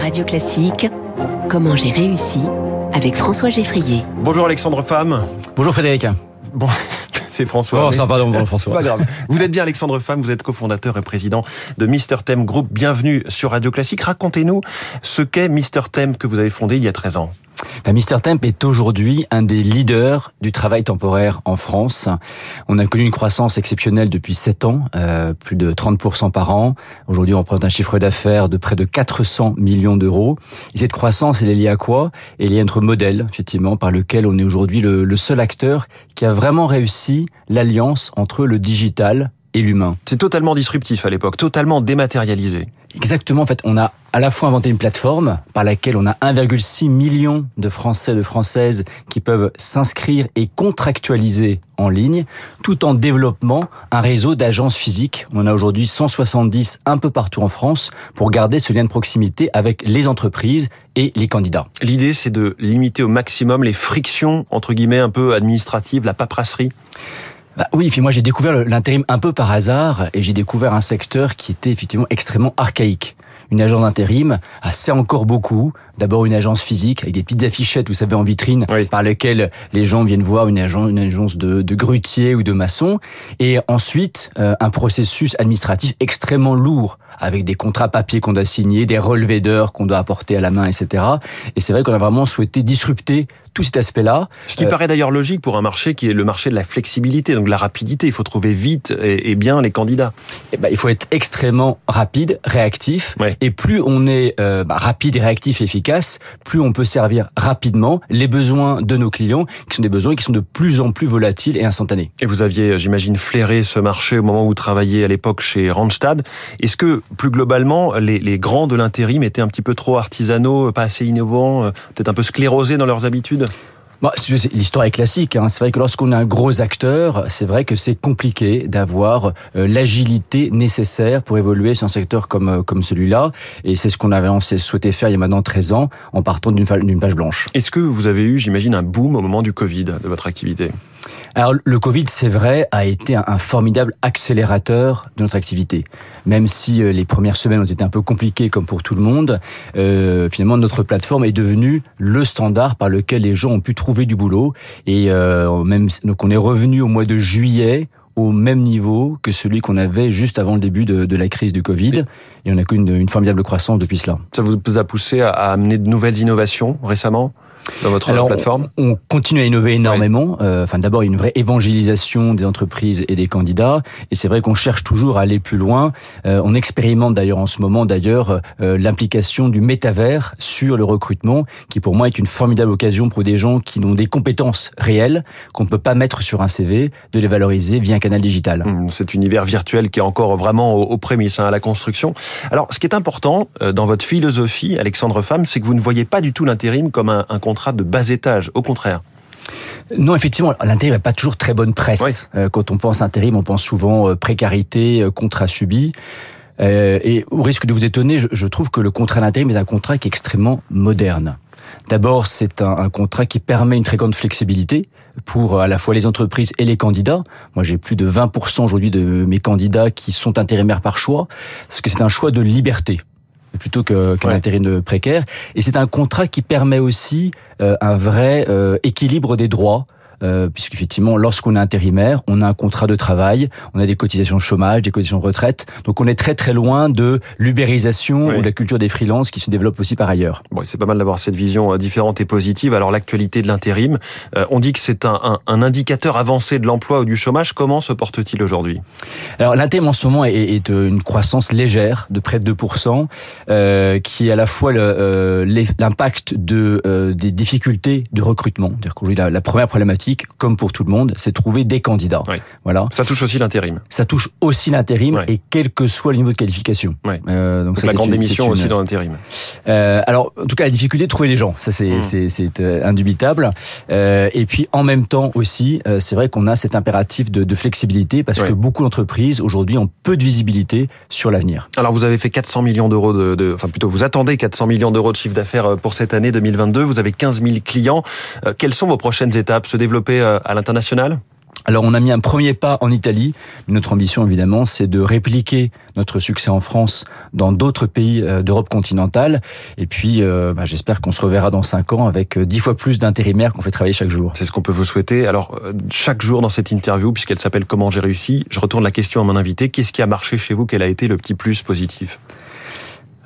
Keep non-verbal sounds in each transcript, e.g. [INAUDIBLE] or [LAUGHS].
Radio Classique, comment j'ai réussi avec François Geffrier. Bonjour Alexandre Femme. Bonjour Frédéric. Bon, [LAUGHS] c'est François. Oh, ça, pardon, bon, [LAUGHS] François. pas grave. Vous êtes bien Alexandre Femme, vous êtes cofondateur et président de Mister Thème Group. Bienvenue sur Radio Classique. Racontez-nous ce qu'est Mister Thème que vous avez fondé il y a 13 ans. Ben, Mister Temp est aujourd'hui un des leaders du travail temporaire en France. On a connu une croissance exceptionnelle depuis 7 ans, euh, plus de 30% par an. Aujourd'hui, on représente un chiffre d'affaires de près de 400 millions d'euros. Et cette croissance, elle est liée à quoi? Elle est liée à notre modèle, effectivement, par lequel on est aujourd'hui le, le seul acteur qui a vraiment réussi l'alliance entre le digital et l'humain. C'est totalement disruptif à l'époque, totalement dématérialisé. Exactement, en fait, on a à la fois inventé une plateforme par laquelle on a 1,6 million de Français, de Françaises qui peuvent s'inscrire et contractualiser en ligne, tout en développant un réseau d'agences physiques. On a aujourd'hui 170 un peu partout en France pour garder ce lien de proximité avec les entreprises et les candidats. L'idée, c'est de limiter au maximum les frictions, entre guillemets, un peu administratives, la paperasserie bah oui, puis moi j'ai découvert l'intérim un peu par hasard et j'ai découvert un secteur qui était effectivement extrêmement archaïque. Une agence d'intérim, ah, c'est encore beaucoup. D'abord une agence physique avec des petites affichettes, vous savez, en vitrine, Oui. par lesquelles les gens viennent voir une agence, une agence de, de grutier ou de maçon. Et ensuite, euh, un processus administratif extrêmement lourd, avec des contrats papier qu'on doit signer, des relevés d'heures qu'on doit apporter à la main, etc. Et c'est vrai qu'on a vraiment souhaité disrupter tout cet aspect-là. Ce qui Euh, paraît d'ailleurs logique pour un marché qui est le marché de la flexibilité, donc de la rapidité. Il faut trouver vite et, et bien les candidats. Eh ben, il faut être extrêmement rapide, réactif. Ouais. Et plus on est euh, bah, rapide, et réactif et efficace, plus on peut servir rapidement les besoins de nos clients, qui sont des besoins qui sont de plus en plus volatiles et instantanés. Et vous aviez, j'imagine, flairé ce marché au moment où vous travailliez à l'époque chez Randstad. Est-ce que, plus globalement, les, les grands de l'intérim étaient un petit peu trop artisanaux, pas assez innovants, euh, peut-être un peu sclérosés dans leurs habitudes? Bon, c'est- L'histoire est classique. Hein. C'est vrai que lorsqu'on a un gros acteur, c'est vrai que c'est compliqué d'avoir euh, l'agilité nécessaire pour évoluer sur un secteur comme, euh, comme celui-là. Et c'est ce qu'on avait on souhaité faire il y a maintenant 13 ans en partant d'une page blanche. Est-ce que vous avez eu, j'imagine, un boom au moment du Covid de votre activité? Alors le Covid, c'est vrai, a été un, formidable accélérateur de notre activité. Même si euh, les premières semaines ont été un peu compliquées comme pour tout le monde, euh, finalement notre plateforme est devenue le standard par lequel les gens ont pu trouver du boulot. Et euh, même donc on est revenu au mois de juillet au même niveau que celui qu'on avait juste avant le début de, la crise du Covid. Et on a connu une, une formidable croissance depuis cela. Ça vous a poussé à, à amener de nouvelles innovations récemment? Dans votre Alors, plateforme On continue à innover énormément. Euh, Enfin, d'abord, il y a une vraie évangélisation des entreprises et des candidats. Et c'est vrai qu'on cherche toujours à aller plus loin. Euh, on expérimente d'ailleurs en ce moment, d'ailleurs, euh, l'implication du métavers sur le recrutement, qui pour moi est une formidable occasion pour des gens qui ont des compétences réelles qu'on ne peut pas mettre sur un CV, de les valoriser via un canal digital. Hum, cet univers virtuel qui est encore vraiment aux, aux prémices, hein, à la construction. Alors, ce qui est important euh, dans votre philosophie, Alexandre Femme, c'est que vous ne voyez pas du tout l'intérim comme un, un contrat de bas étage. Au contraire. Non, effectivement, l'intérim n'a pas toujours très bonne presse. Oui. Euh, quand on pense intérim, on pense souvent euh, précarité, euh, contrat subi. Et au risque de vous étonner, je, trouve que le contrat d'intérim est un contrat qui est extrêmement moderne. D'abord, c'est un, un contrat qui permet une très grande flexibilité pour à la fois les entreprises et les candidats. Moi, j'ai plus de 20% aujourd'hui de mes candidats qui sont intérimaires par choix, parce que c'est un choix de liberté plutôt que- qu'un Ouais. intérim de précaire. Et c'est un contrat qui permet aussi euh, un vrai euh, équilibre des droits. Euh, puisqu'effectivement, lorsqu'on est intérimaire, on a un contrat de travail, on a des cotisations de chômage, des cotisations de retraite, donc on est très très loin de l'ubérisation Oui. ou de la culture des freelances qui se développe aussi par ailleurs. Bon, c'est pas mal d'avoir cette vision euh, différente et positive. Alors, l'actualité de l'intérim, euh, on dit que c'est un, un- un indicateur avancé de l'emploi ou du chômage. Comment se porte-t-il aujourd'hui? Alors l'intérim en ce moment est, est, une croissance légère de près de 2%, euh, qui est à la fois le, l'impact de, des difficultés de recrutement. C'est-à-dire qu'aujourd'hui, la, la première problématique, comme pour tout le monde, c'est trouver des candidats. Oui. Voilà. Ça touche aussi l'intérim. Ça touche aussi l'intérim et quel que soit le niveau de qualification. Ouais. Euh, donc Donc, ça, la grande une- démission une- aussi dans l'intérim. euh, alors, en tout cas, la difficulté de trouver les gens, ça c'est Mm. c'est, euh, indubitable. Euh, et puis, en même temps aussi, c'est vrai qu'on a cet impératif de, de flexibilité parce que beaucoup d'entreprises aujourd'hui ont peu de visibilité sur l'avenir. Alors, vous avez fait 400 millions d'euros de, de- enfin plutôt, vous attendez 400 millions d'euros de chiffre d'affaires pour cette année 2022. Vous avez 15 000 clients. Quelles sont vos prochaines étapes? Se développer euh, à l'international? Alors on a mis un premier pas en Italie. Notre ambition évidemment c'est de répliquer notre succès en France dans d'autres pays euh, d'Europe continentale. Et puis euh, bah, j'espère qu'on se reverra dans cinq ans avec euh, dix fois plus d'intérimaires qu'on fait travailler chaque jour. C'est ce qu'on peut vous souhaiter. Alors chaque jour dans cette interview, puisqu'elle s'appelle Comment j'ai réussi, je retourne la question à mon invité. Qu'est-ce qui a marché chez vous? Quel a été le petit plus positif?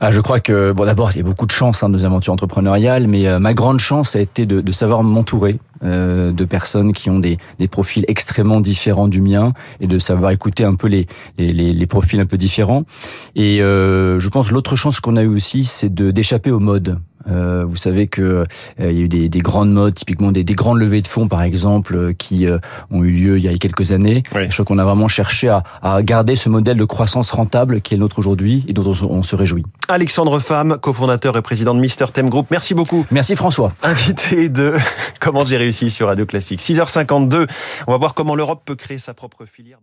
Ah, je crois que bon d'abord il y a beaucoup de chance hein, nos aventures entrepreneuriales, mais euh, ma grande chance a été de, de savoir m'entourer euh, de personnes qui ont des, des, profils extrêmement différents du mien et de savoir écouter un peu les, les, les profils un peu différents. Et euh, je pense l'autre chance qu'on a eu aussi, c'est de d'échapper au mode. Euh, vous savez que euh, il y a eu des, des grandes modes, typiquement des, des, grandes levées de fonds, par exemple, euh, qui ont eu lieu il y a quelques années. Je crois qu'on a vraiment cherché à, à, garder ce modèle de croissance rentable qui est le nôtre aujourd'hui et dont on, on, se réjouit. Alexandre Femme, cofondateur et président de Mister Thème Group. Merci beaucoup. Merci François. Invité de [LAUGHS] Comment j'ai réussi sur Radio Classique. 6h52. On va voir comment l'Europe peut créer sa propre filière.